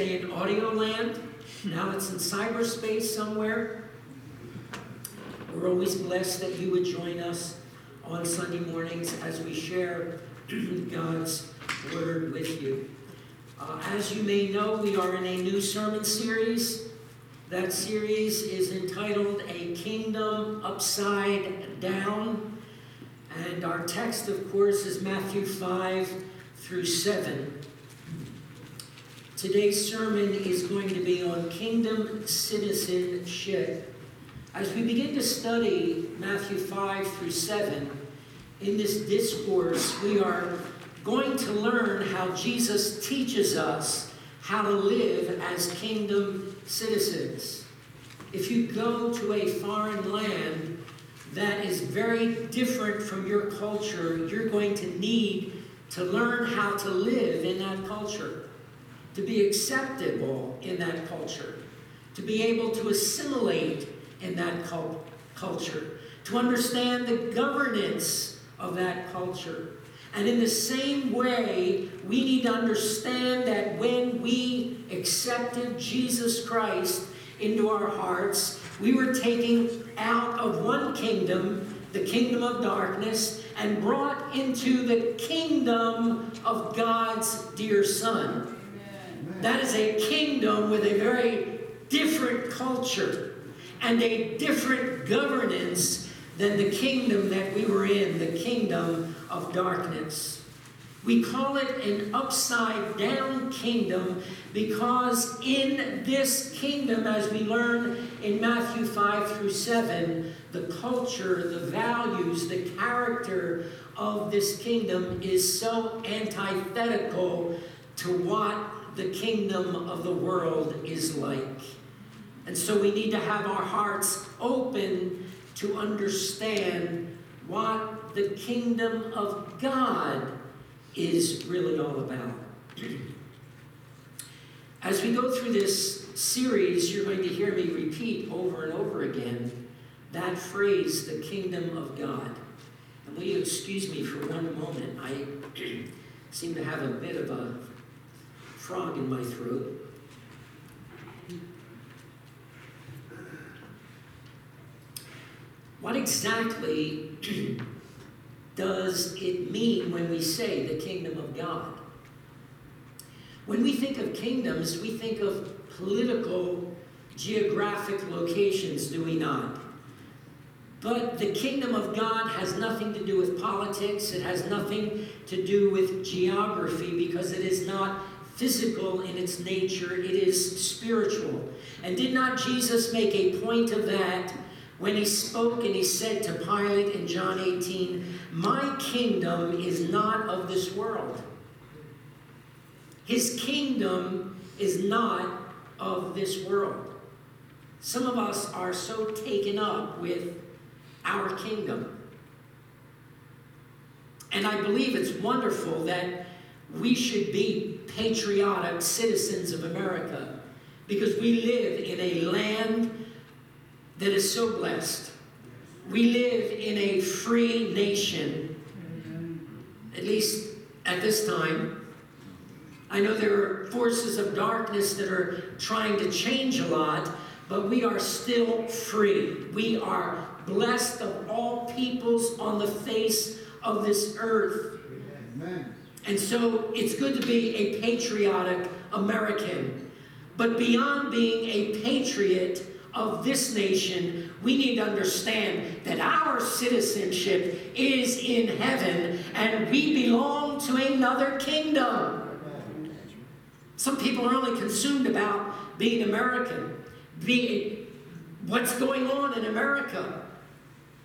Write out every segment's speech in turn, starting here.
in audio land. Now it's in cyberspace somewhere. We're always blessed that you would join us on Sunday mornings as we share God's Word with you. Uh, as you may know, we are in a new sermon series. That series is entitled A Kingdom Upside Down. And our text, of course, is Matthew 5 through 7. Today's sermon is going to be on kingdom citizenship. As we begin to study Matthew 5 through 7, in this discourse, we are going to learn how Jesus teaches us how to live as kingdom citizens. If you go to a foreign land that is very different from your culture, you're going to need to learn how to live in that culture to be acceptable in that culture, to be able to assimilate in that cult- culture, to understand the governance of that culture. And in the same way, we need to understand that when we accepted Jesus Christ into our hearts, we were taking out of one kingdom, the kingdom of darkness, and brought into the kingdom of God's dear Son. That is a kingdom with a very different culture and a different governance than the kingdom that we were in, the kingdom of darkness. We call it an upside down kingdom because in this kingdom, as we learn in Matthew 5 through 7, the culture, the values, the character of this kingdom is so antithetical to what the kingdom of the world is like. And so we need to have our hearts open to understand what the kingdom of God is really all about. As we go through this series, you're going to hear me repeat over and over again that phrase, the kingdom of God. And will you excuse me for one moment? I seem to have a bit of a frog in my throat. What exactly does it mean when we say the kingdom of God? When we think of kingdoms, we think of political, geographic locations, do we not? But the kingdom of God has nothing to do with politics. It has nothing to do with geography because it is not physical in its nature, it is spiritual. And did not Jesus make a point of that when he spoke and he said to Pilate in John 18, My kingdom is not of this world? His kingdom is not of this world. Some of us are so taken up with our kingdom. And I believe it's wonderful that we should be patriotic citizens of America because we live in a land that is so blessed. We live in a free nation, at least at this time. I know there are forces of darkness that are trying to change a lot, but we are still free. We are blessed of all peoples on the face of this earth. Amen. And so it's good to be a patriotic American. But beyond being a patriot of this nation, we need to understand that our citizenship is in heaven and we belong to another kingdom. Some people are only consumed about being American, being what's going on in America,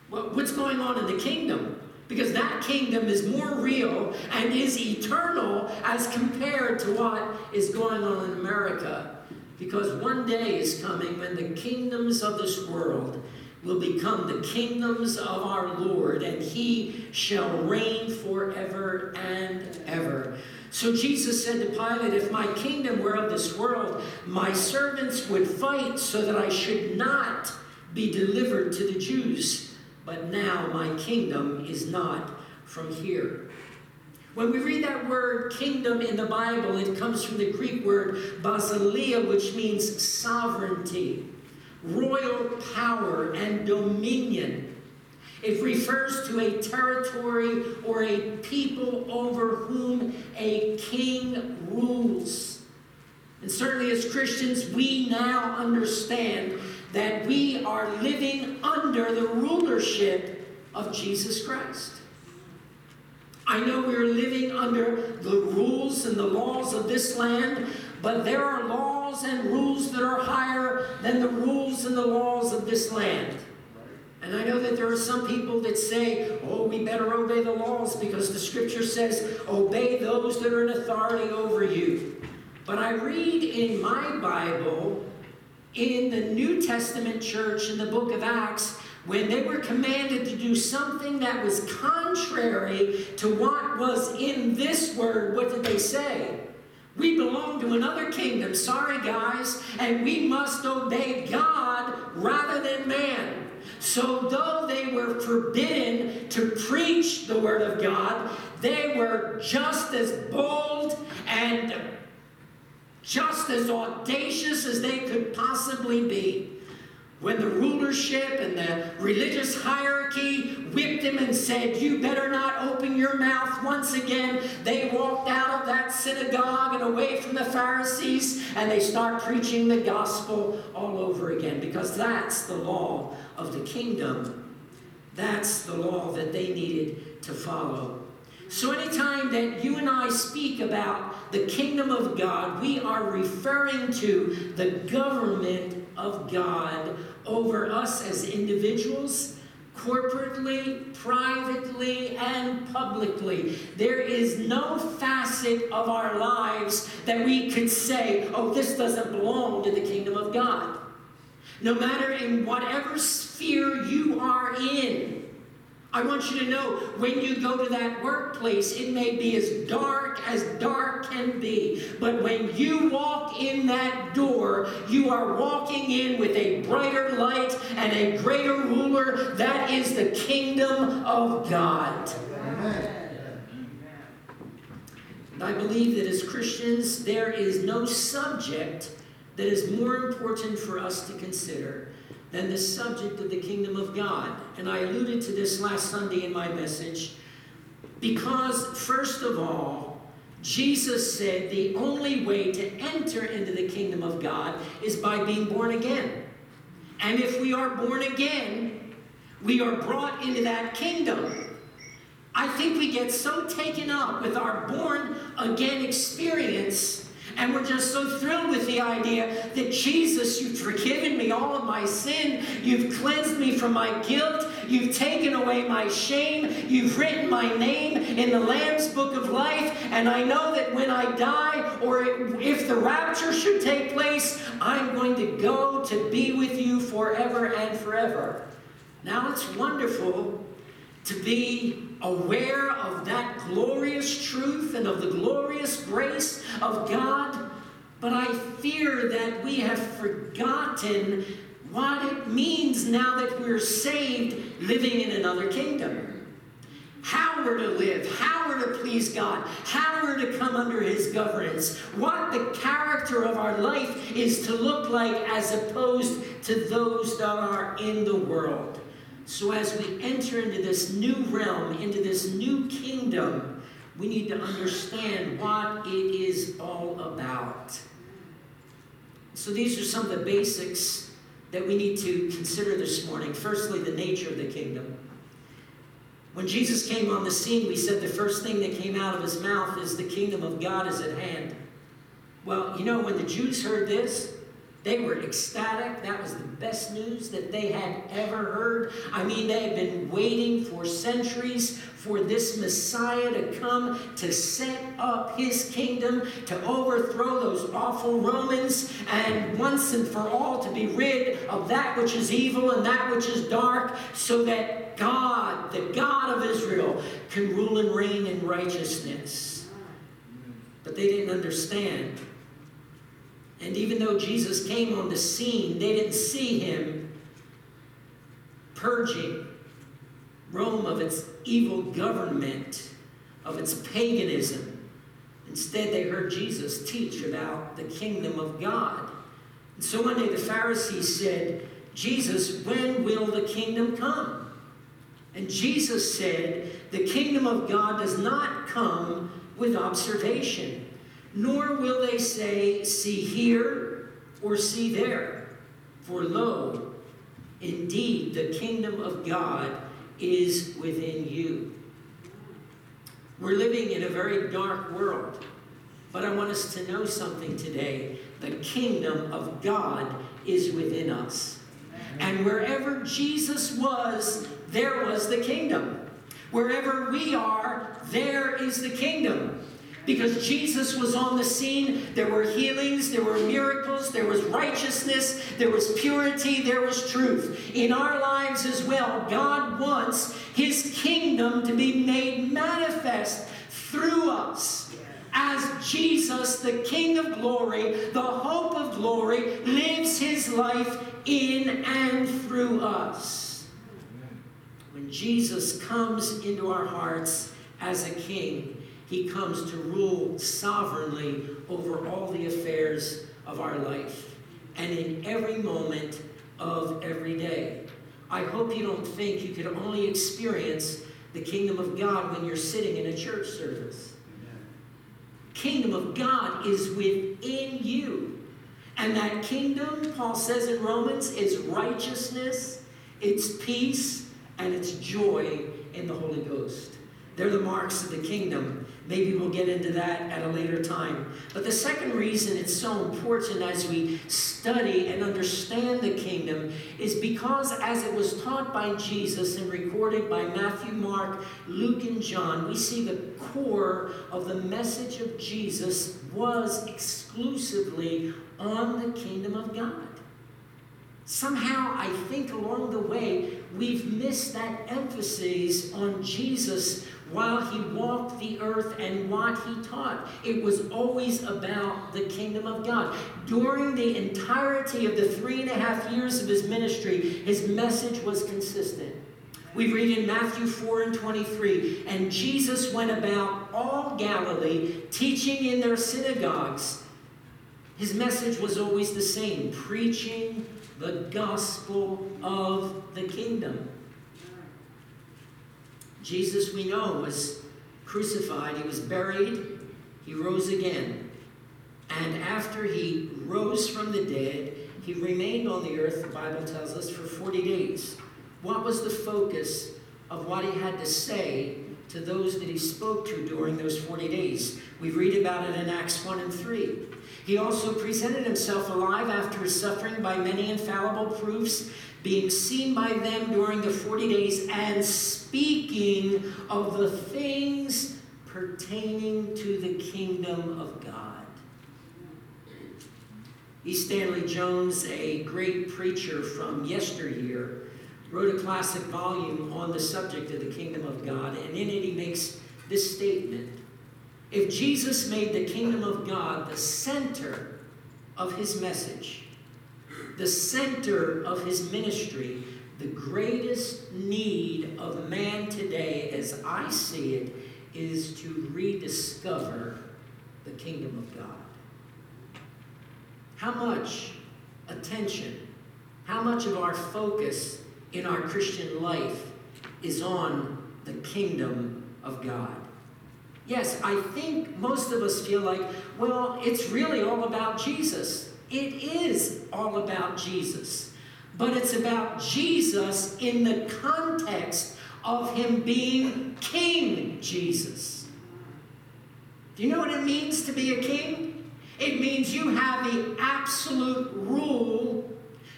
what's going on in the kingdom. Because that kingdom is more real and is eternal as compared to what is going on in America. Because one day is coming when the kingdoms of this world will become the kingdoms of our Lord, and he shall reign forever and ever. So Jesus said to Pilate, If my kingdom were of this world, my servants would fight so that I should not be delivered to the Jews but now my kingdom is not from here. When we read that word kingdom in the Bible, it comes from the Greek word basileia, which means sovereignty, royal power, and dominion. It refers to a territory or a people over whom a king rules. And certainly, as Christians, we now understand that we are living under the rulership of Jesus Christ. I know we're living under the rules and the laws of this land, but there are laws and rules that are higher than the rules and the laws of this land. And I know that there are some people that say, oh, we better obey the laws because the scripture says, obey those that are in authority over you. But I read in my Bible, in the New Testament church, in the book of Acts, when they were commanded to do something that was contrary to what was in this word, what did they say? We belong to another kingdom, sorry guys, and we must obey God rather than man. So, though they were forbidden to preach the word of God, they were just as bold and just as audacious as they could possibly be. When the rulership and the religious hierarchy whipped him and said, You better not open your mouth once again, they walked out of that synagogue and away from the Pharisees and they start preaching the gospel all over again because that's the law of the kingdom. That's the law that they needed to follow. So, anytime that you and I speak about the kingdom of God, we are referring to the government of God over us as individuals, corporately, privately, and publicly. There is no facet of our lives that we could say, oh, this doesn't belong to the kingdom of God. No matter in whatever sphere you are in, I want you to know when you go to that workplace, it may be as dark as dark can be. But when you walk in that door, you are walking in with a brighter light and a greater ruler. That is the kingdom of God. Amen. And I believe that as Christians, there is no subject that is more important for us to consider than the subject of the kingdom of God. And I alluded to this last Sunday in my message because, first of all, Jesus said the only way to enter into the kingdom of God is by being born again. And if we are born again, we are brought into that kingdom. I think we get so taken up with our born again experience and we're just so thrilled with the idea that Jesus, you've forgiven me all of my sin. You've cleansed me from my guilt. You've taken away my shame. You've written my name in the Lamb's book of life. And I know that when I die, or if the rapture should take place, I'm going to go to be with you forever and forever. Now it's wonderful to be aware of that glorious truth and of the glorious grace of God, but I fear that we have forgotten what it means now that we're saved living in another kingdom. How we're to live, how we're to please God, how we're to come under His governance, what the character of our life is to look like as opposed to those that are in the world. So, as we enter into this new realm, into this new kingdom, we need to understand what it is all about. So, these are some of the basics that we need to consider this morning. Firstly, the nature of the kingdom. When Jesus came on the scene, we said the first thing that came out of his mouth is the kingdom of God is at hand. Well, you know, when the Jews heard this, they were ecstatic. That was the best news that they had ever heard. I mean, they had been waiting for centuries for this Messiah to come to set up his kingdom, to overthrow those awful Romans, and once and for all to be rid of that which is evil and that which is dark, so that God, the God of Israel, can rule and reign in righteousness. But they didn't understand and even though Jesus came on the scene, they didn't see him purging Rome of its evil government. of its paganism. Instead, they heard Jesus teach about the kingdom of God. And so one day the Pharisees said, Jesus, when will the kingdom come? And Jesus said, The kingdom of God does not come with observation, nor will they say, See here or see there. For lo, indeed, the kingdom of God is within you. We're living in a very dark world, but I want us to know something today. The kingdom of God is within us. And wherever Jesus was, there was the kingdom. Wherever we are, there is the kingdom. Because Jesus was on the scene, there were healings, there were miracles, there was righteousness, there was purity, there was truth. In our lives as well, God wants His kingdom to be made manifest through us. As Jesus, the King of glory, the hope of glory, lives His life in and through us. When Jesus comes into our hearts as a king, he comes to rule sovereignly over all the affairs of our life and in every moment of every day. I hope you don't think you can only experience the kingdom of God when you're sitting in a church service. Kingdom of God is within you. And that kingdom, Paul says in Romans, is righteousness, it's peace, and it's joy in the Holy Ghost. They're the marks of the kingdom. Maybe we'll get into that at a later time. But the second reason it's so important as we study and understand the kingdom is because, as it was taught by Jesus and recorded by Matthew, Mark, Luke, and John, we see the core of the message of Jesus was exclusively on the kingdom of God. Somehow, I think along the way, we've missed that emphasis on Jesus while he walked the earth and what he taught. It was always about the kingdom of God. During the entirety of the three and a half years of his ministry, his message was consistent. We read in Matthew 4 and 23 And Jesus went about all Galilee, teaching in their synagogues. His message was always the same preaching the gospel of the kingdom. Jesus, we know, was crucified, he was buried, he rose again. And after he rose from the dead, he remained on the earth, the Bible tells us, for 40 days. What was the focus of what he had to say to those that he spoke to during those 40 days? We read about it in Acts 1 and 3. He also presented himself alive after his suffering by many infallible proofs being seen by them during the 40 days and speaking of the things pertaining to the kingdom of God. E. Stanley Jones, a great preacher from yesteryear, wrote a classic volume on the subject of the kingdom of God, and in it he makes this statement If Jesus made the kingdom of God the center of his message, the center of his ministry, the greatest need of man today, as I see it, is to rediscover the kingdom of God. How much attention, how much of our focus in our Christian life is on the kingdom of God? Yes, I think most of us feel like, well, it's really all about Jesus. It is all about Jesus, but it's about Jesus in the context of him being King Jesus. Do you know what it means to be a king? It means you have the absolute rule.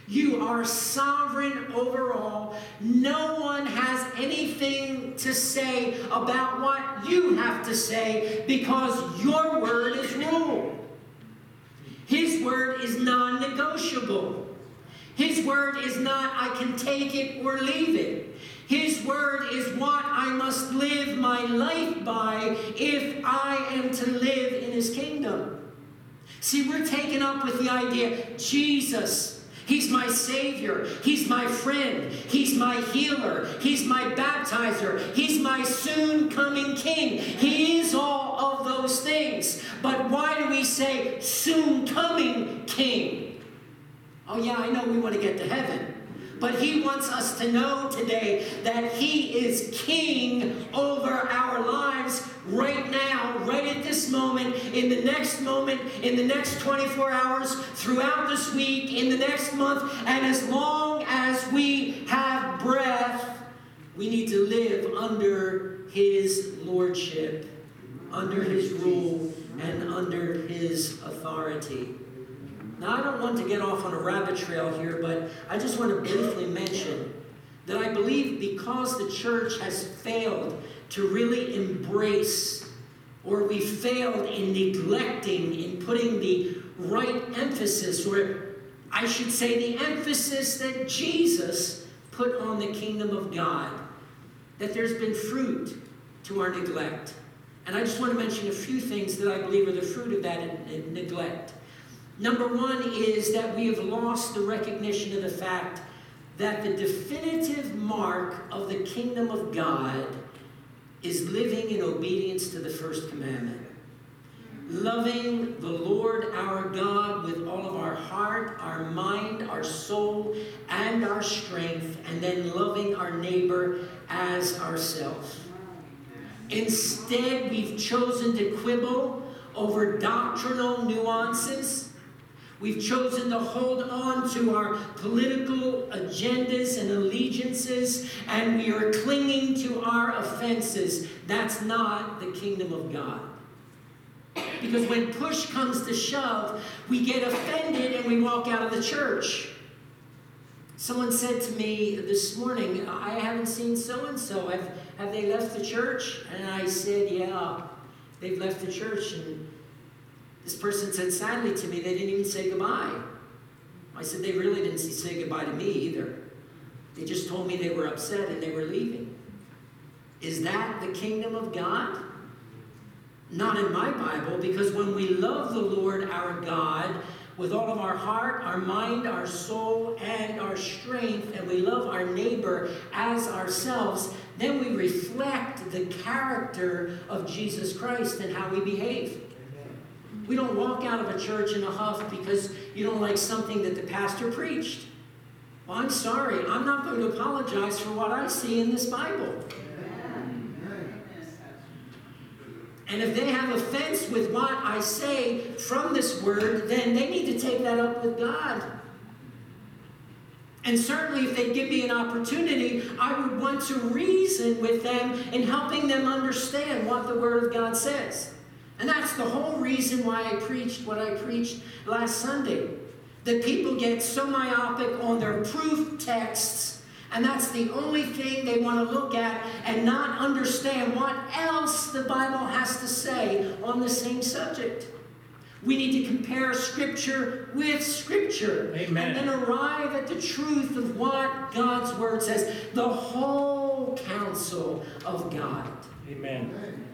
You are sovereign over all. No one has anything to say about what you have to say because your word is rule. His word is non negotiable. His word is not, I can take it or leave it. His word is what I must live my life by if I am to live in His kingdom. See, we're taken up with the idea Jesus, He's my Savior. He's my friend. He's my healer. He's my baptizer. He's my soon coming King. He is all of those things. But why do we say soon coming King? Oh, yeah, I know we want to get to heaven. But he wants us to know today that he is king over our lives right now, right at this moment, in the next moment, in the next 24 hours, throughout this week, in the next month, and as long as we have breath, we need to live under his lordship, under his rule, and under his authority. Now, I don't want to get off on a rabbit trail here, but I just want to briefly mention that I believe because the church has failed to really embrace, or we failed in neglecting, in putting the right emphasis, or I should say the emphasis that Jesus put on the kingdom of God, that there's been fruit to our neglect. And I just want to mention a few things that I believe are the fruit of that neglect. Number one is that we have lost the recognition of the fact that the definitive mark of the kingdom of God is living in obedience to the first commandment. Loving the Lord our God with all of our heart, our mind, our soul, and our strength, and then loving our neighbor as ourselves. Instead, we've chosen to quibble over doctrinal nuances We've chosen to hold on to our political agendas and allegiances, and we are clinging to our offenses. That's not the kingdom of God. Because when push comes to shove, we get offended and we walk out of the church. Someone said to me this morning, I haven't seen so and so. Have they left the church? And I said, Yeah, they've left the church. And this person said sadly to me, they didn't even say goodbye. I said, they really didn't say goodbye to me either. They just told me they were upset and they were leaving. Is that the kingdom of God? Not in my Bible, because when we love the Lord our God with all of our heart, our mind, our soul, and our strength, and we love our neighbor as ourselves, then we reflect the character of Jesus Christ and how we behave. We don't walk out of a church in a huff because you don't like something that the pastor preached. Well, I'm sorry. I'm not going to apologize for what I see in this Bible. And if they have offense with what I say from this word, then they need to take that up with God. And certainly, if they give me an opportunity, I would want to reason with them in helping them understand what the Word of God says. And that's the whole reason why I preached what I preached last Sunday. That people get so myopic on their proof texts, and that's the only thing they want to look at and not understand what else the Bible has to say on the same subject. We need to compare Scripture with Scripture. Amen. And then arrive at the truth of what God's Word says, the whole counsel of God. Amen.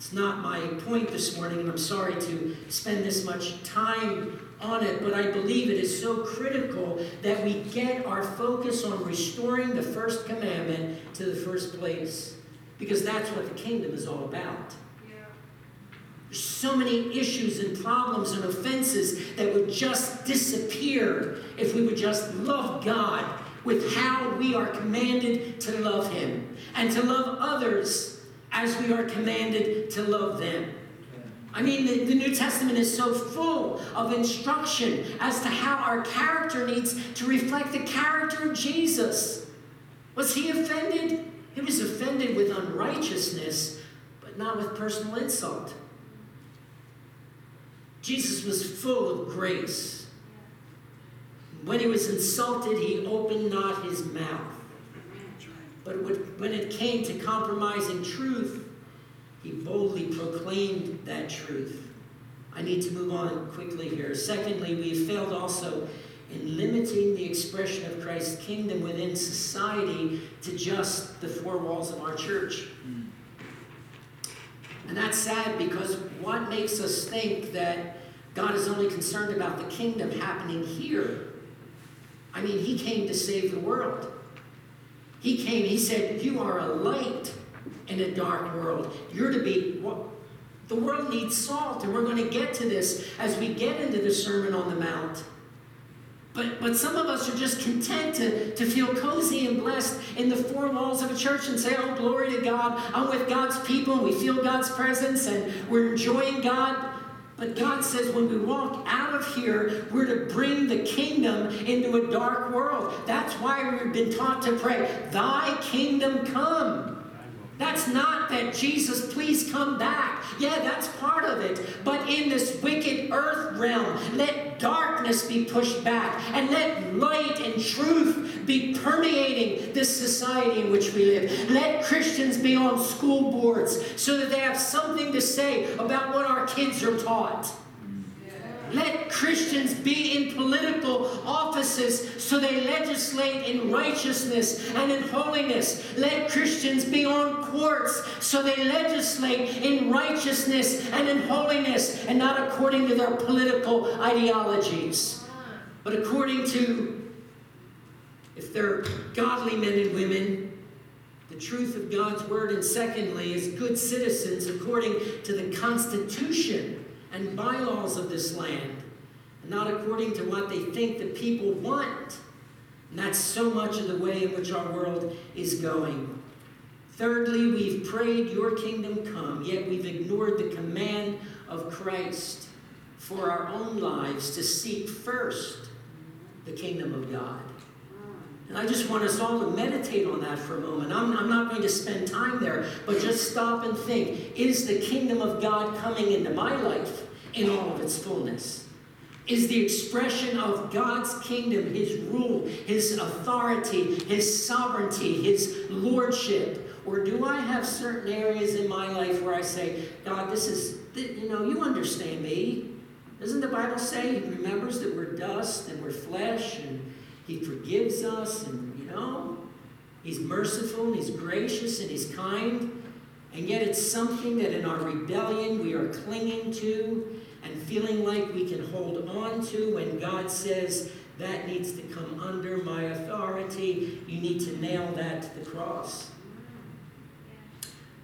It's not my point this morning, and I'm sorry to spend this much time on it, but I believe it is so critical that we get our focus on restoring the first commandment to the first place, because that's what the kingdom is all about. There's so many issues and problems and offenses that would just disappear if we would just love God with how we are commanded to love Him and to love others as we are commanded to love them. I mean, the, the, New Testament is so full of instruction as to how our character needs to reflect the character of Jesus. Was he offended? He was offended with unrighteousness, but not with personal insult. Jesus was full of grace. When he was insulted, he opened not his mouth. But when it came to compromising truth, he boldly proclaimed that truth. I need to move on quickly here. Secondly, we have failed also in limiting the expression of Christ's kingdom within society to just the four walls of our church. Hmm. And that's sad because what makes us think that God is only concerned about the kingdom happening here I mean, he came to save the world. He came, he said, You are a light in a dark world. You're to be. What? The world needs salt, and we're going to get to this as we get into the Sermon on the Mount. But, but some of us are just content to, to feel cozy and blessed in the four walls of a church and say, Oh, glory to God. I'm with God's people, and we feel God's presence, and we're enjoying God. But God says when we walk out of here, we're to bring the kingdom into a dark world. That's why we've been taught to pray, Thy kingdom come. That's not that Jesus, please come back. Yeah, that's part of it. But in this wicked earth realm, let darkness be pushed back and let light and truth be permeating this society in which we live. Let Christians be on school boards so that they have something to say about what our kids are taught. Let Christians be in political offices so they legislate in righteousness and in holiness. Let Christians be on courts so they legislate in righteousness and in holiness and not according to their political ideologies, but according to, if they're godly men and women, the truth of God's word, and secondly, as good citizens according to the Constitution and bylaws of this land, and not according to what they think the people want. And that's so much of the way in which our world is going. Thirdly, we've prayed, Your kingdom come, yet we've ignored the command of Christ for our own lives to seek first the kingdom of God. And I just want us all to meditate on that for a moment. I'm, I'm, not going to spend time there, but just stop and think is the kingdom of God coming into my life in all of its fullness? Is the expression of God's kingdom, His rule, His authority, His sovereignty, His lordship? Or do I have certain areas in my life where I say, God, this is, you know, you understand me. Doesn't the Bible say He remembers that we're dust and we're flesh and he forgives us, and you know, He's merciful, and He's gracious, and He's kind. And yet, it's something that in our rebellion we are clinging to and feeling like we can hold on to when God says, that needs to come under my authority. You need to nail that to the cross.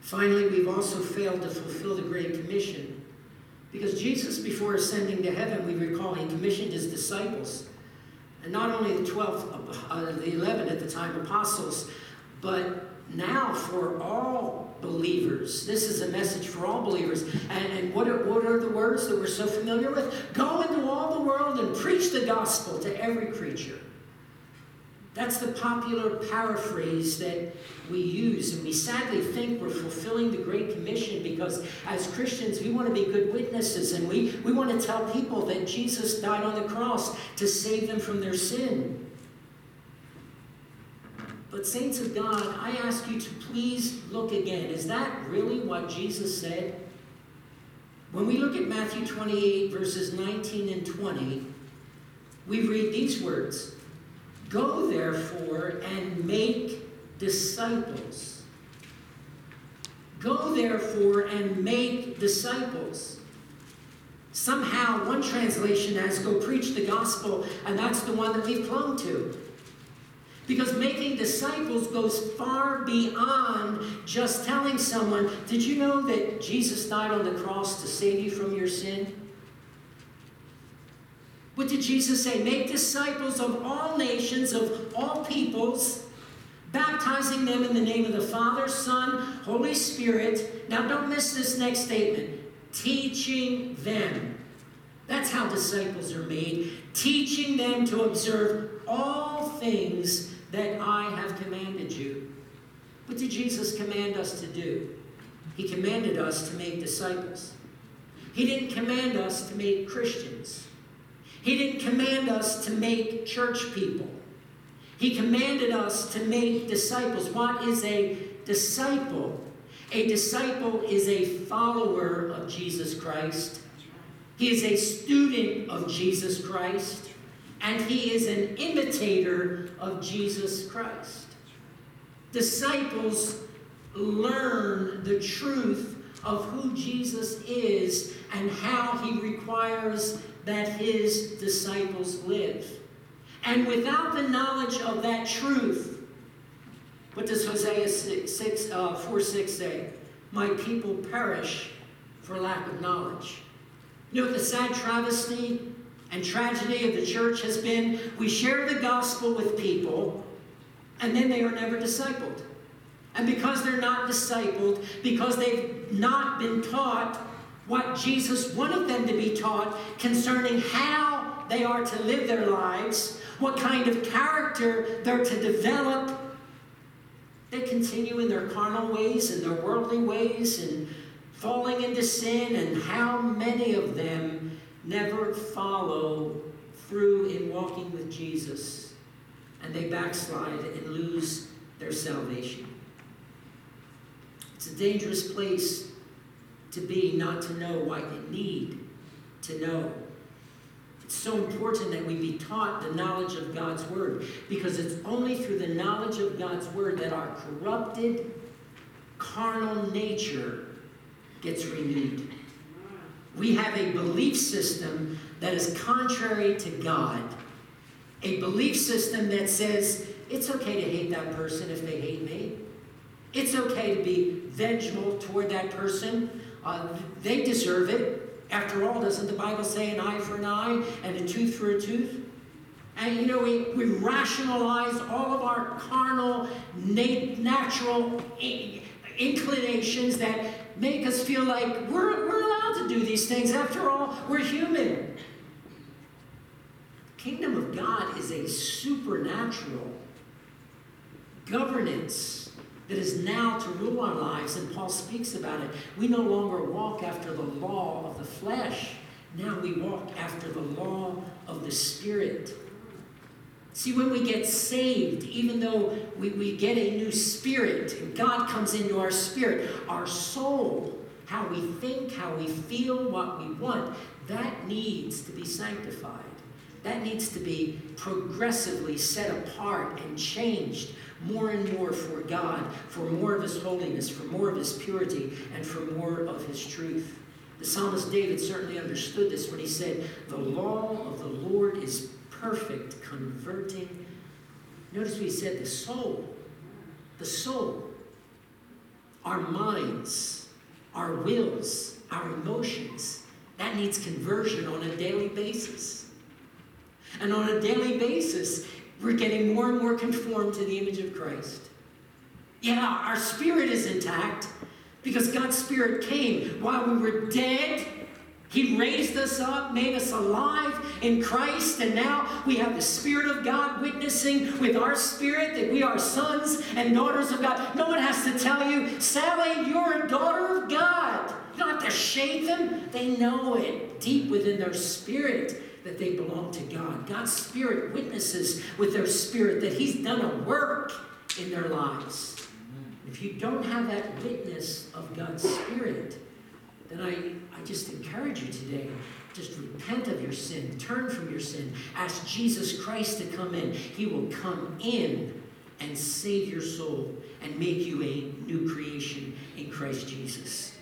Finally, we've also failed to fulfill the Great Commission. Because Jesus, before ascending to heaven, we recall he commissioned his disciples not only the 12, uh, the 11 at the time apostles, but now for all believers. This is a message for all believers. And, and what, are, what are the words that we're so familiar with? Go into all the world and preach the gospel to every creature. That's the popular paraphrase that we use, and we sadly think we're fulfilling the Great Commission because as Christians, we want to be good witnesses and we, we want to tell people that Jesus died on the cross to save them from their sin. But, saints of God, I ask you to please look again. Is that really what Jesus said? When we look at Matthew 28, verses 19 and 20, we read these words. Go therefore and make disciples. Go therefore and make disciples. Somehow, one translation has go preach the gospel, and that's the one that we've clung to. Because making disciples goes far beyond just telling someone, Did you know that Jesus died on the cross to save you from your sin? What did Jesus say? Make disciples of all nations, of all peoples, baptizing them in the name of the Father, Son, Holy Spirit. Now, don't miss this next statement teaching them. That's how disciples are made. Teaching them to observe all things that I have commanded you. What did Jesus command us to do? He commanded us to make disciples. He didn't command us to make Christians. He didn't command us to make church people. He commanded us to make disciples. What is a disciple? A disciple is a follower of Jesus Christ. He is a student of Jesus Christ. And he is an imitator of Jesus Christ. Disciples learn the truth of who Jesus is and how he requires that his disciples live. And without the knowledge of that truth, what does Hosea 6, 6, uh, 4 6 say? My people perish for lack of knowledge. You know what the sad travesty and tragedy of the church has been? We share the gospel with people, and then they are never discipled. And because they're not discipled, because they've not been taught what Jesus wanted them to be taught concerning how they are to live their lives, what kind of character they're to develop, they continue in their carnal ways and their worldly ways and falling into sin, and how many of them never follow through in walking with Jesus and they backslide and lose their salvation. It's a dangerous place to be not to know why you need to know. It's so important that we be taught the knowledge of God's Word because it's only through the knowledge of God's Word that our corrupted, carnal nature gets renewed. We have a belief system that is contrary to God, a belief system that says it's okay to hate that person if they hate me. It's okay to be vengeful toward that person. Uh, they deserve it. After all, doesn't the Bible say an eye for an eye and a tooth for a tooth? And you know, we, we rationalize all of our carnal, nat- natural inclinations that make us feel like we're, we're allowed to do these things. After all, we're human. The kingdom of God is a supernatural governance that is now to rule our lives, and Paul speaks about it. We no longer walk after the law of the flesh, now we walk after the law of the Spirit. See, when we get saved, even though we, we get a new spirit, and God comes into our spirit, our soul, how we think, how we feel, what we want, that needs to be sanctified. That needs to be progressively set apart and changed more and more for God, for more of His holiness, for more of His purity, and for more of His truth. The psalmist David certainly understood this when he said, The law of the Lord is perfect, converting. Notice what he said the soul. The soul. Our minds, our wills, our emotions. That needs conversion on a daily basis. And on a daily basis, we're getting more and more conformed to the image of Christ. Yeah, our spirit is intact because God's Spirit came while we were dead. He raised us up, made us alive in Christ, and now we have the Spirit of God witnessing with our spirit that we are sons and daughters of God. No one has to tell you, Sally, you're a daughter of God. You don't have to shake them, they know it deep within their spirit that they belong to God. God's Spirit witnesses with their spirit that He's done a work in their lives. If you don't have that witness of God's Spirit, then I, I just encourage you today just repent of your sin, turn from your sin, ask Jesus Christ to come in. He will come in and save your soul and make you a new creation in Christ Jesus.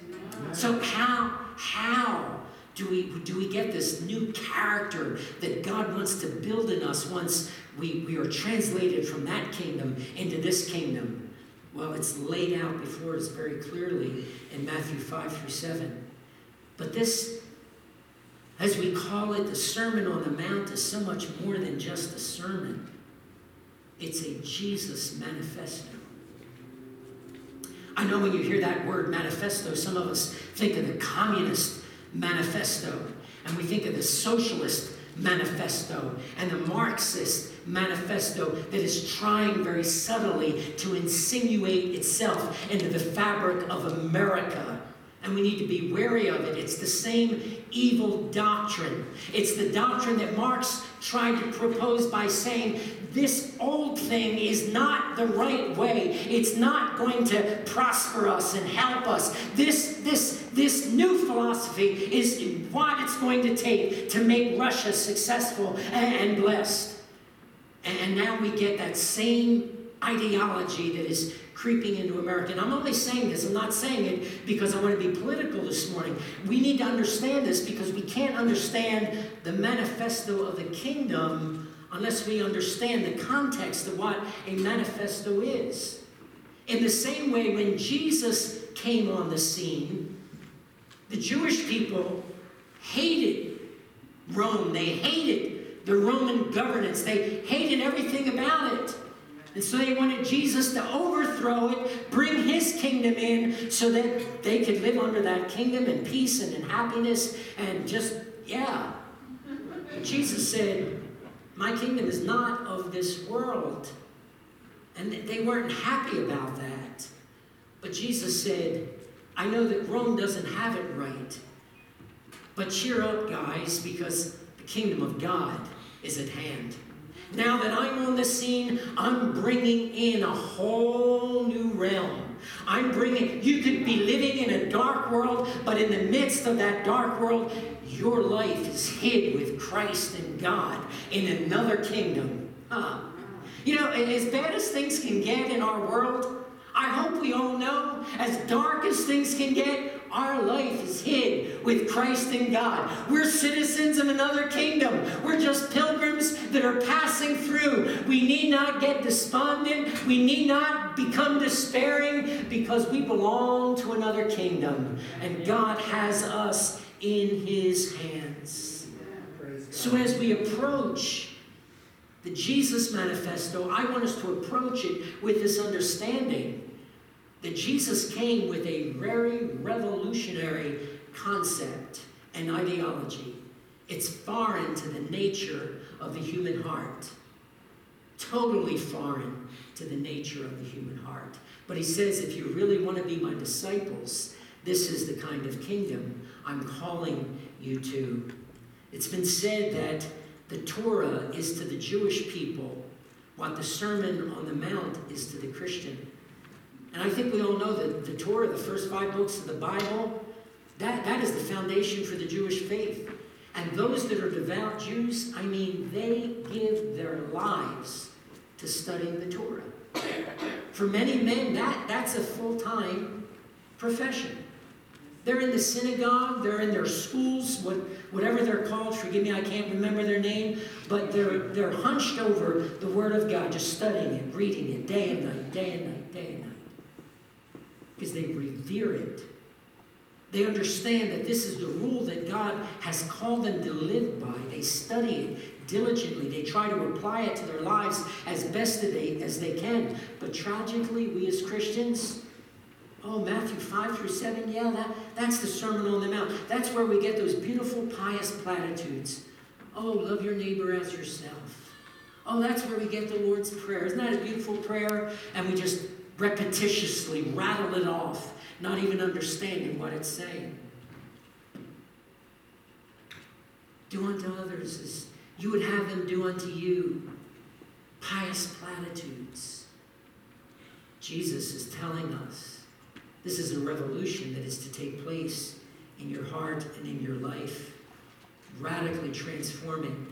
So, how, how do we, do we get this new character that God wants to build in us once we, we are translated from that kingdom into this kingdom? Well, it's laid out before us very clearly in Matthew 5 through 7. But this, as we call it, the Sermon on the Mount, is so much more than just a sermon, it's a Jesus manifesto. I know when you hear that word manifesto, some of us think of the communist manifesto, and we think of the socialist manifesto and the Marxist manifesto that is trying very subtly to insinuate itself into the fabric of America. And we need to be wary of it. It's the same evil doctrine. It's the doctrine that Marx tried to propose by saying this old thing is not the right way. It's not going to prosper us and help us. This, this, this new philosophy is what it's going to take to make Russia successful and, and blessed. And, and now we get that same ideology that is creeping into America. And I'm only saying this, I'm not saying it because I want to be political this morning. We need to understand this because we can't understand the manifesto of the kingdom unless we understand the context of what a manifesto is. In the same way, when Jesus came on the scene, the Jewish people hated Rome. They hated the Roman governance. They hated everything about it. And so they wanted Jesus to overthrow it, bring his kingdom in, so that they could live under that kingdom in peace and in happiness and just, yeah. But Jesus said, My kingdom is not of this world. And they weren't happy about that. But Jesus said, I know that Rome doesn't have it right. But cheer up, guys, because the kingdom of God is at hand. Now that I'm on the scene, I'm bringing in a whole new realm. I'm bringing, you could be living in a dark world, but in the midst of that dark world, your life is hid with Christ and God in another kingdom. Huh. You know, as bad as things can get in our world, I hope we all know, as dark as things can get, our life is hid with Christ in God. We're citizens of another kingdom. We're just pilgrims that are passing through. We need not get despondent. We need not become despairing because we belong to another kingdom. And God has us in his hands. So as we approach the Jesus Manifesto, I want us to approach it with this understanding that Jesus came with a very revolutionary concept and ideology. It's foreign to the nature of the human heart, totally foreign to the nature of the human heart. But he says, if you really want to be my disciples, this is the kind of kingdom I'm calling you to. It's been said that the Torah is to the Jewish people what the Sermon on the Mount is to the Christian. And I think we all know that the Torah, the first five books of the Bible, that, that is the foundation for the Jewish faith. And those that are devout Jews, I mean, they give their lives to studying the Torah. For many men, that, that's a full time profession. They're in the synagogue, they're in their schools, what, whatever they're called. Forgive me, I can't remember their name, but they're, they're hunched over the Word of God, just studying it, reading it day and night, day and night, day and night because they revere it. They understand that this is the rule that God has called them to live by. They study it diligently. They try to apply it to their lives as best they, as they can. But tragically, we as Christians, oh, Matthew 5 through 7, yeah, that, that's the Sermon on the Mount. That's where we get those beautiful, pious platitudes. Oh, love your neighbor as yourself. Oh, that's where we get the Lord's Prayer. Isn't that a beautiful prayer? And we just repetitiously rattle it off, not even understanding what it's saying. Do unto others as you would have them do unto you. Pious platitudes. Jesus is telling us this is a revolution that is to take place in your heart and in your life, radically transforming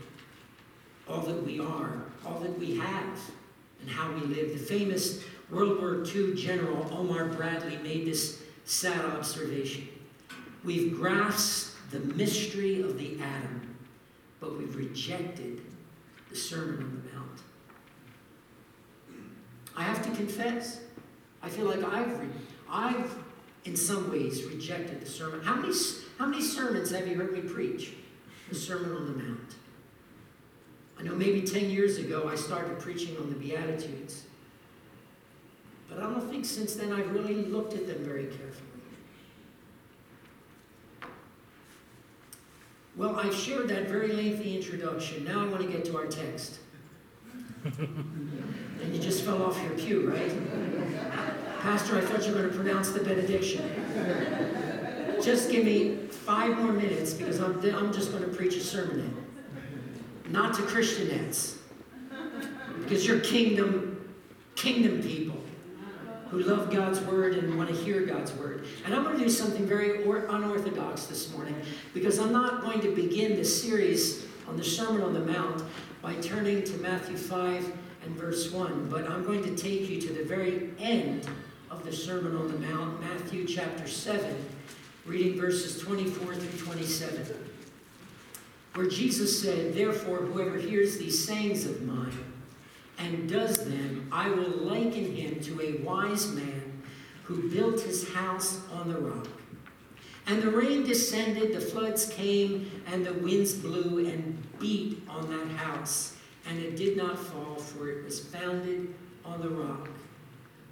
all that we are, all that we have, and how we live. The famous World War II General Omar Bradley made this sad observation. We've grasped the mystery of the atom, but we've rejected the Sermon on the Mount. I have to confess, I feel like I've, I've in some ways rejected the sermon. How many, how many sermons have you heard me preach? The Sermon on the Mount. I know maybe 10 years ago I started preaching on the Beatitudes. But I don't think since then I've really looked at them very carefully. Well, I've shared that very lengthy introduction. Now I want to get to our text. and you just fell off your pew, right? Pastor, I thought you were going to pronounce the benediction. Just give me five more minutes because I'm, I'm just going to preach a sermon. Not to Christianettes. Because you're kingdom, kingdom people who love God's word and want to hear God's word. And I'm going to do something very unorthodox this morning because I'm not going to begin this series on the Sermon on the Mount by turning to Matthew 5 and verse 1. But I'm going to take you to the very end of the Sermon on the Mount, Matthew chapter 7, reading verses 24 through 27, where Jesus said, Therefore, whoever hears these sayings of mine and does them, I will liken him to a wise man who built his house on the rock. And the rain descended, the floods came, and the winds blew and beat on that house. And it did not fall, for it was founded on the rock.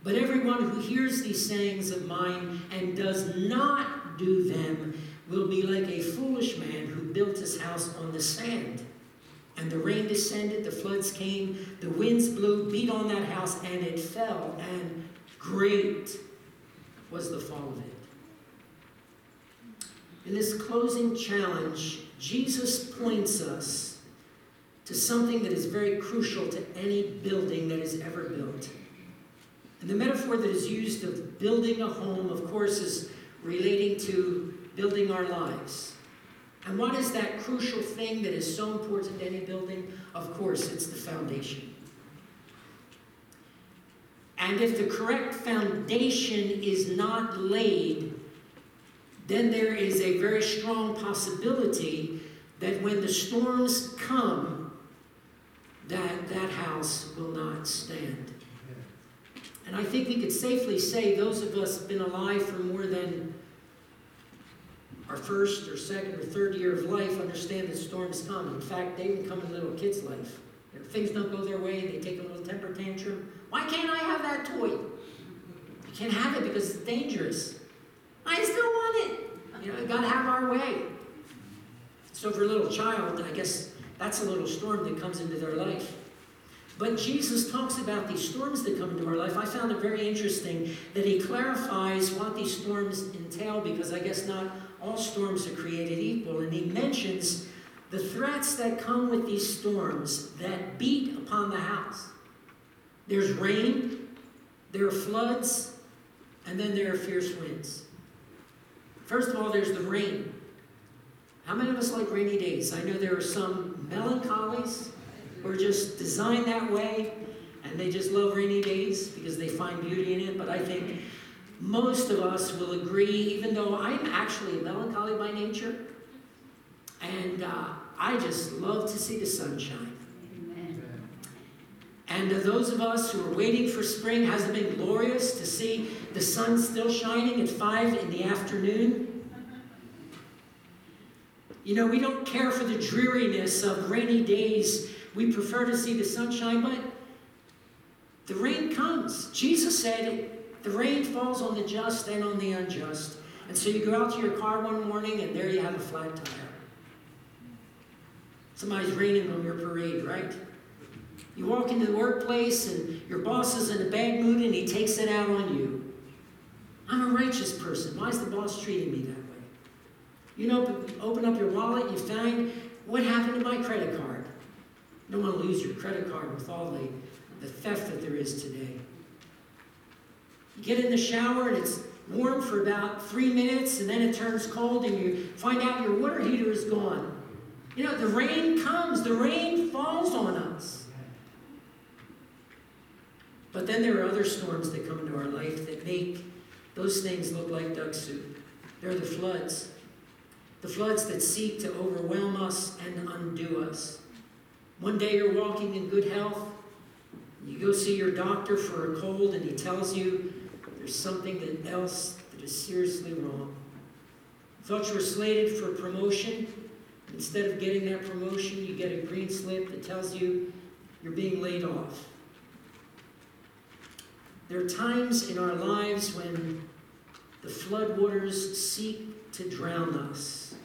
But everyone who hears these sayings of mine and does not do them will be like a foolish man who built his house on the sand. And the rain descended, the floods came, the winds blew, beat on that house, and it fell, and great was the fall of it. In this closing challenge, Jesus points us to something that is very crucial to any building that is ever built. And the metaphor that is used of building a home, of course, is relating to building our lives. And what is that crucial thing that is so important to any building? Of course, it's the foundation. And if the correct foundation is not laid, then there is a very strong possibility that when the storms come, that that house will not stand. And I think we could safely say those of us have been alive for more than our first or second or third year of life understand that storms come. In fact, they even come in little kids' life. If things don't go their way, they take a little temper tantrum. Why can't I have that toy? You can't have it because it's dangerous. I still want it. You know, we gotta have our way. So for a little child, I guess that's a little storm that comes into their life. But Jesus talks about these storms that come into our life. I found it very interesting that he clarifies what these storms entail because I guess not all storms are created equal. And he mentions the threats that come with these storms that beat upon the house. There's rain, there are floods, and then there are fierce winds. First of all, there's the rain. How many of us like rainy days? I know there are some melancholies who are just designed that way and they just love rainy days because they find beauty in it. But I think most of us will agree, even though I'm actually melancholy by nature, and uh, I just love to see the sunshine. And uh, those of us who are waiting for spring, has it been glorious to see the sun still shining at 5 in the afternoon? You know, we don't care for the dreariness of rainy days. We prefer to see the sunshine, but the rain comes. Jesus said the rain falls on the just and on the unjust. And so you go out to your car one morning and there you have a flat tire. Somebody's raining on your parade, right? You walk into the workplace and your boss is in a bad mood and he takes it out on you. I'm a righteous person. Why is the boss treating me that way? You know, open up your wallet, you find what happened to my credit card. You don't want to lose your credit card with all the, the theft that there is today. You get in the shower and it's warm for about three minutes and then it turns cold and you find out your water heater is gone. You know, the rain comes, the rain falls on us. But then there are other storms that come into our life that make those things look like duck soup. They're the floods. The floods that seek to overwhelm us and undo us. One day you're walking in good health. You go see your doctor for a cold and he tells you there's something else that is seriously wrong. Thought you were slated for promotion. Instead of getting that promotion, you get a green slip that tells you you're being laid off. There are times in our lives when the floodwaters seek to drown us.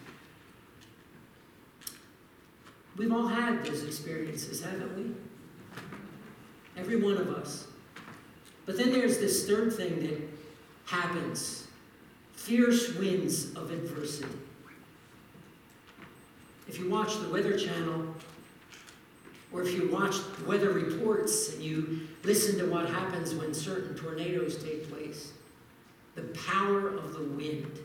We've all had those experiences, haven't we? Every one of us. But then there's this third thing that happens fierce winds of adversity. If you watch the Weather Channel, or if you watch weather reports and you listen to what happens when certain tornadoes take place, the power of the wind.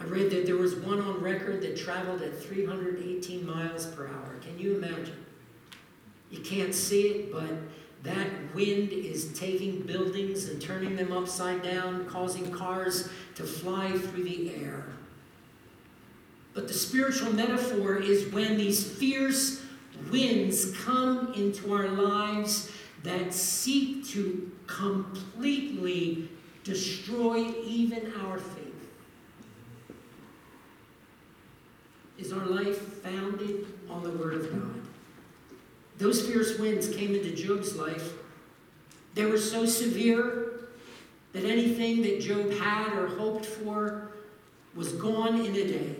I read that there was one on record that traveled at 318 miles per hour. Can you imagine? You can't see it, but that wind is taking buildings and turning them upside down, causing cars to fly through the air. But the spiritual metaphor is when these fierce winds come into our lives that seek to completely destroy even our faith. Is our life founded on the Word of God? Those fierce winds came into Job's life. They were so severe that anything that Job had or hoped for was gone in a day.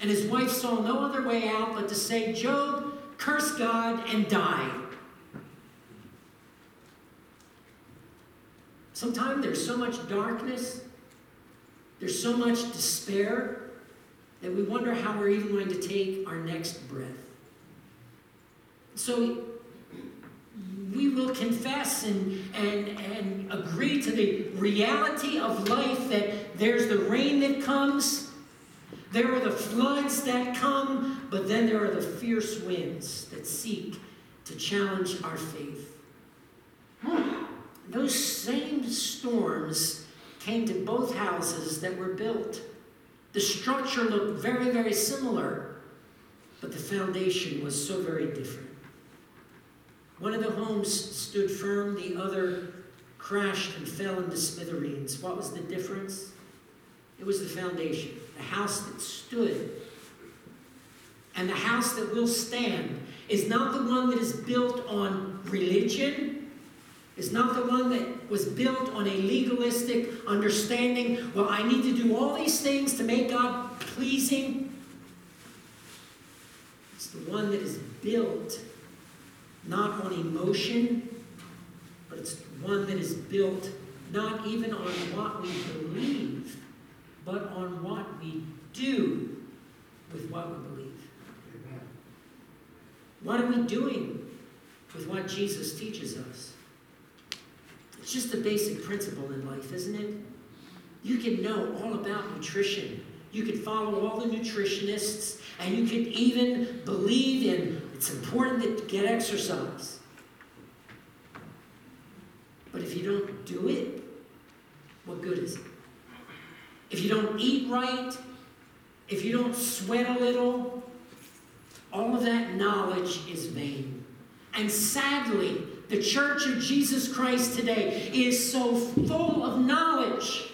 And his wife saw no other way out but to say, Job, curse God and die. Sometimes there's so much darkness, there's so much despair that we wonder how we're even going to take our next breath. So we will confess and, and, and agree to the reality of life that there's the rain that comes, there are the floods that come, but then there are the fierce winds that seek to challenge our faith. Those same storms came to both houses that were built. The structure looked very, very similar, but the foundation was so very different. One of the homes stood firm, the other crashed and fell into smithereens. What was the difference? It was the foundation, the house that stood. And the house that will stand is not the one that is built on religion, is not the one that was built on a legalistic understanding. Well, I need to do all these things to make God pleasing. It's the one that is built not on emotion, but it's one that is built not even on what we believe, but on what we do with what we believe. What are we doing with what Jesus teaches us? It's just a basic principle in life, isn't it? You can know all about nutrition. You can follow all the nutritionists, and you can even believe in it's important to get exercise. But if you don't do it, what good is it? If you don't eat right, if you don't sweat a little, all of that knowledge is vain. And sadly, the Church of Jesus Christ today is so full of knowledge.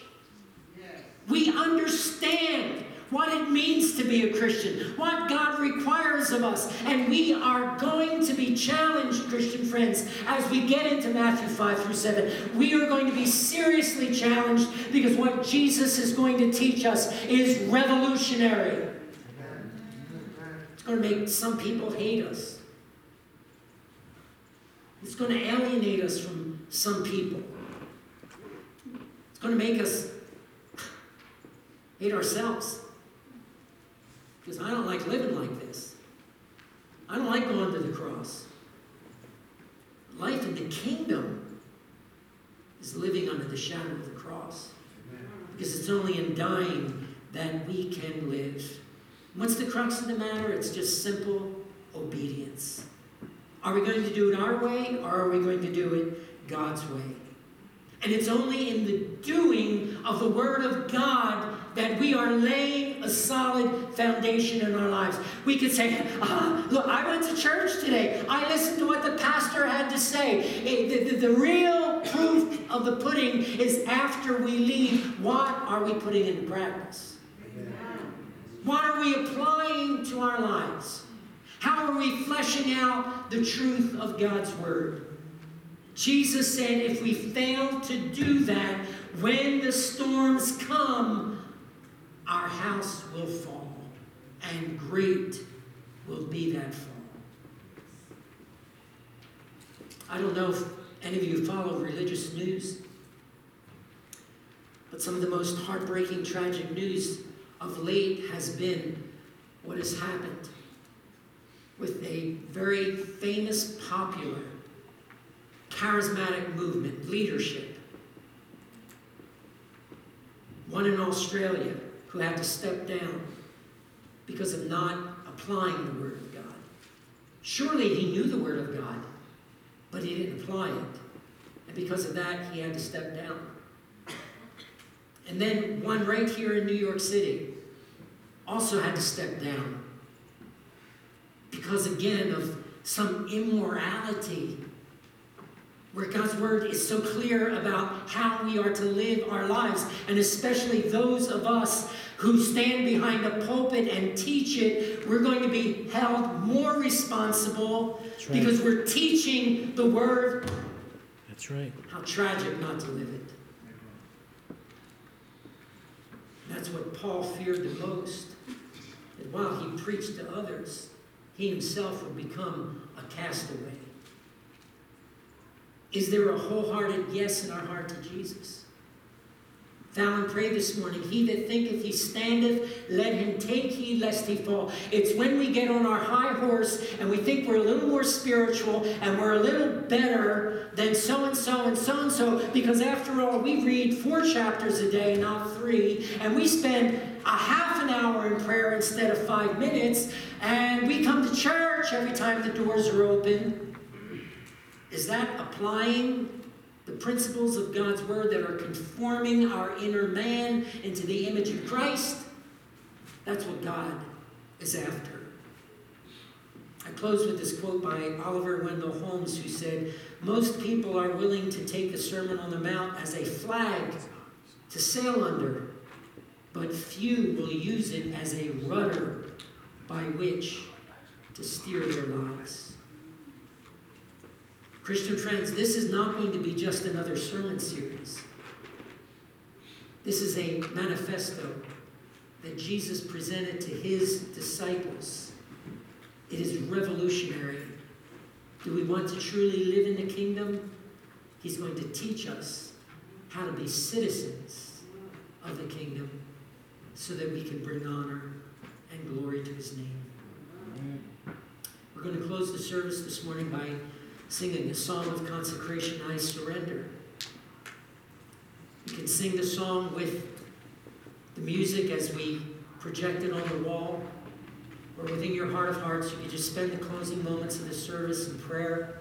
We understand what it means to be a Christian, what God requires of us. And we are going to be challenged, Christian friends, as we get into Matthew 5 through 7. We are going to be seriously challenged because what Jesus is going to teach us is revolutionary. It's going to make some people hate us. It's going to alienate us from some people. It's going to make us hate ourselves. Because I don't like living like this. I don't like going to the cross. Life in the kingdom is living under the shadow of the cross. Because it's only in dying that we can live. What's the crux of the matter? It's just simple obedience. Are we going to do it our way or are we going to do it God's way? And it's only in the doing of the Word of God that we are laying a solid foundation in our lives. We could say, ah, look, I went to church today. I listened to what the pastor had to say. It, the, the, the real proof of the pudding is after we leave, what are we putting into practice? What are we applying to our lives? How are we fleshing out the truth of God's Word? Jesus said if we fail to do that, when the storms come, our house will fall, and great will be that fall. I don't know if any of you follow religious news, but some of the most heartbreaking, tragic news of late has been what has happened with a very famous, popular, charismatic movement, leadership. One in Australia who had to step down because of not applying the Word of God. Surely he knew the Word of God, but he didn't apply it. And because of that, he had to step down. And then one right here in New York City also had to step down. Because again of some immorality where God's word is so clear about how we are to live our lives, and especially those of us who stand behind a pulpit and teach it, we're going to be held more responsible right. because we're teaching the word. That's right. How tragic not to live it. That's what Paul feared the most. That while he preached to others, he himself would become a castaway. Is there a wholehearted yes in our heart to Jesus? Fallon pray this morning, He that thinketh he standeth, let him take heed lest he fall. It's when we get on our high horse and we think we're a little more spiritual and we're a little better than so and so and so and so, because after all, we read four chapters a day, not three, and we spend a half an hour in prayer instead of five minutes, and we come to church every time the doors are open. Is that applying the principles of God's Word that are conforming our inner man into the image of Christ? That's what God is after. I close with this quote by Oliver Wendell Holmes, who said, Most people are willing to take the Sermon on the Mount as a flag to sail under, but few will use it as a rudder by which to steer their lives. Christian friends, this is not going to be just another sermon series. This is a manifesto that Jesus presented to his disciples. It is revolutionary. Do we want to truly live in the kingdom? He's going to teach us how to be citizens of the kingdom so that we can bring honor glory to his name. We're going to close the service this morning by singing a song of consecration, I surrender. You can sing the song with the music as we project it on the wall, or within your heart of hearts, you can just spend the closing moments of the service in prayer.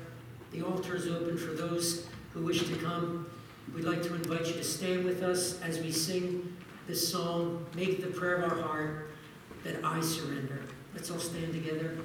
The altar is open for those who wish to come. We'd like to invite you to stand with us as we sing this song, Make the prayer of our heart that I surrender. Let's all stand together.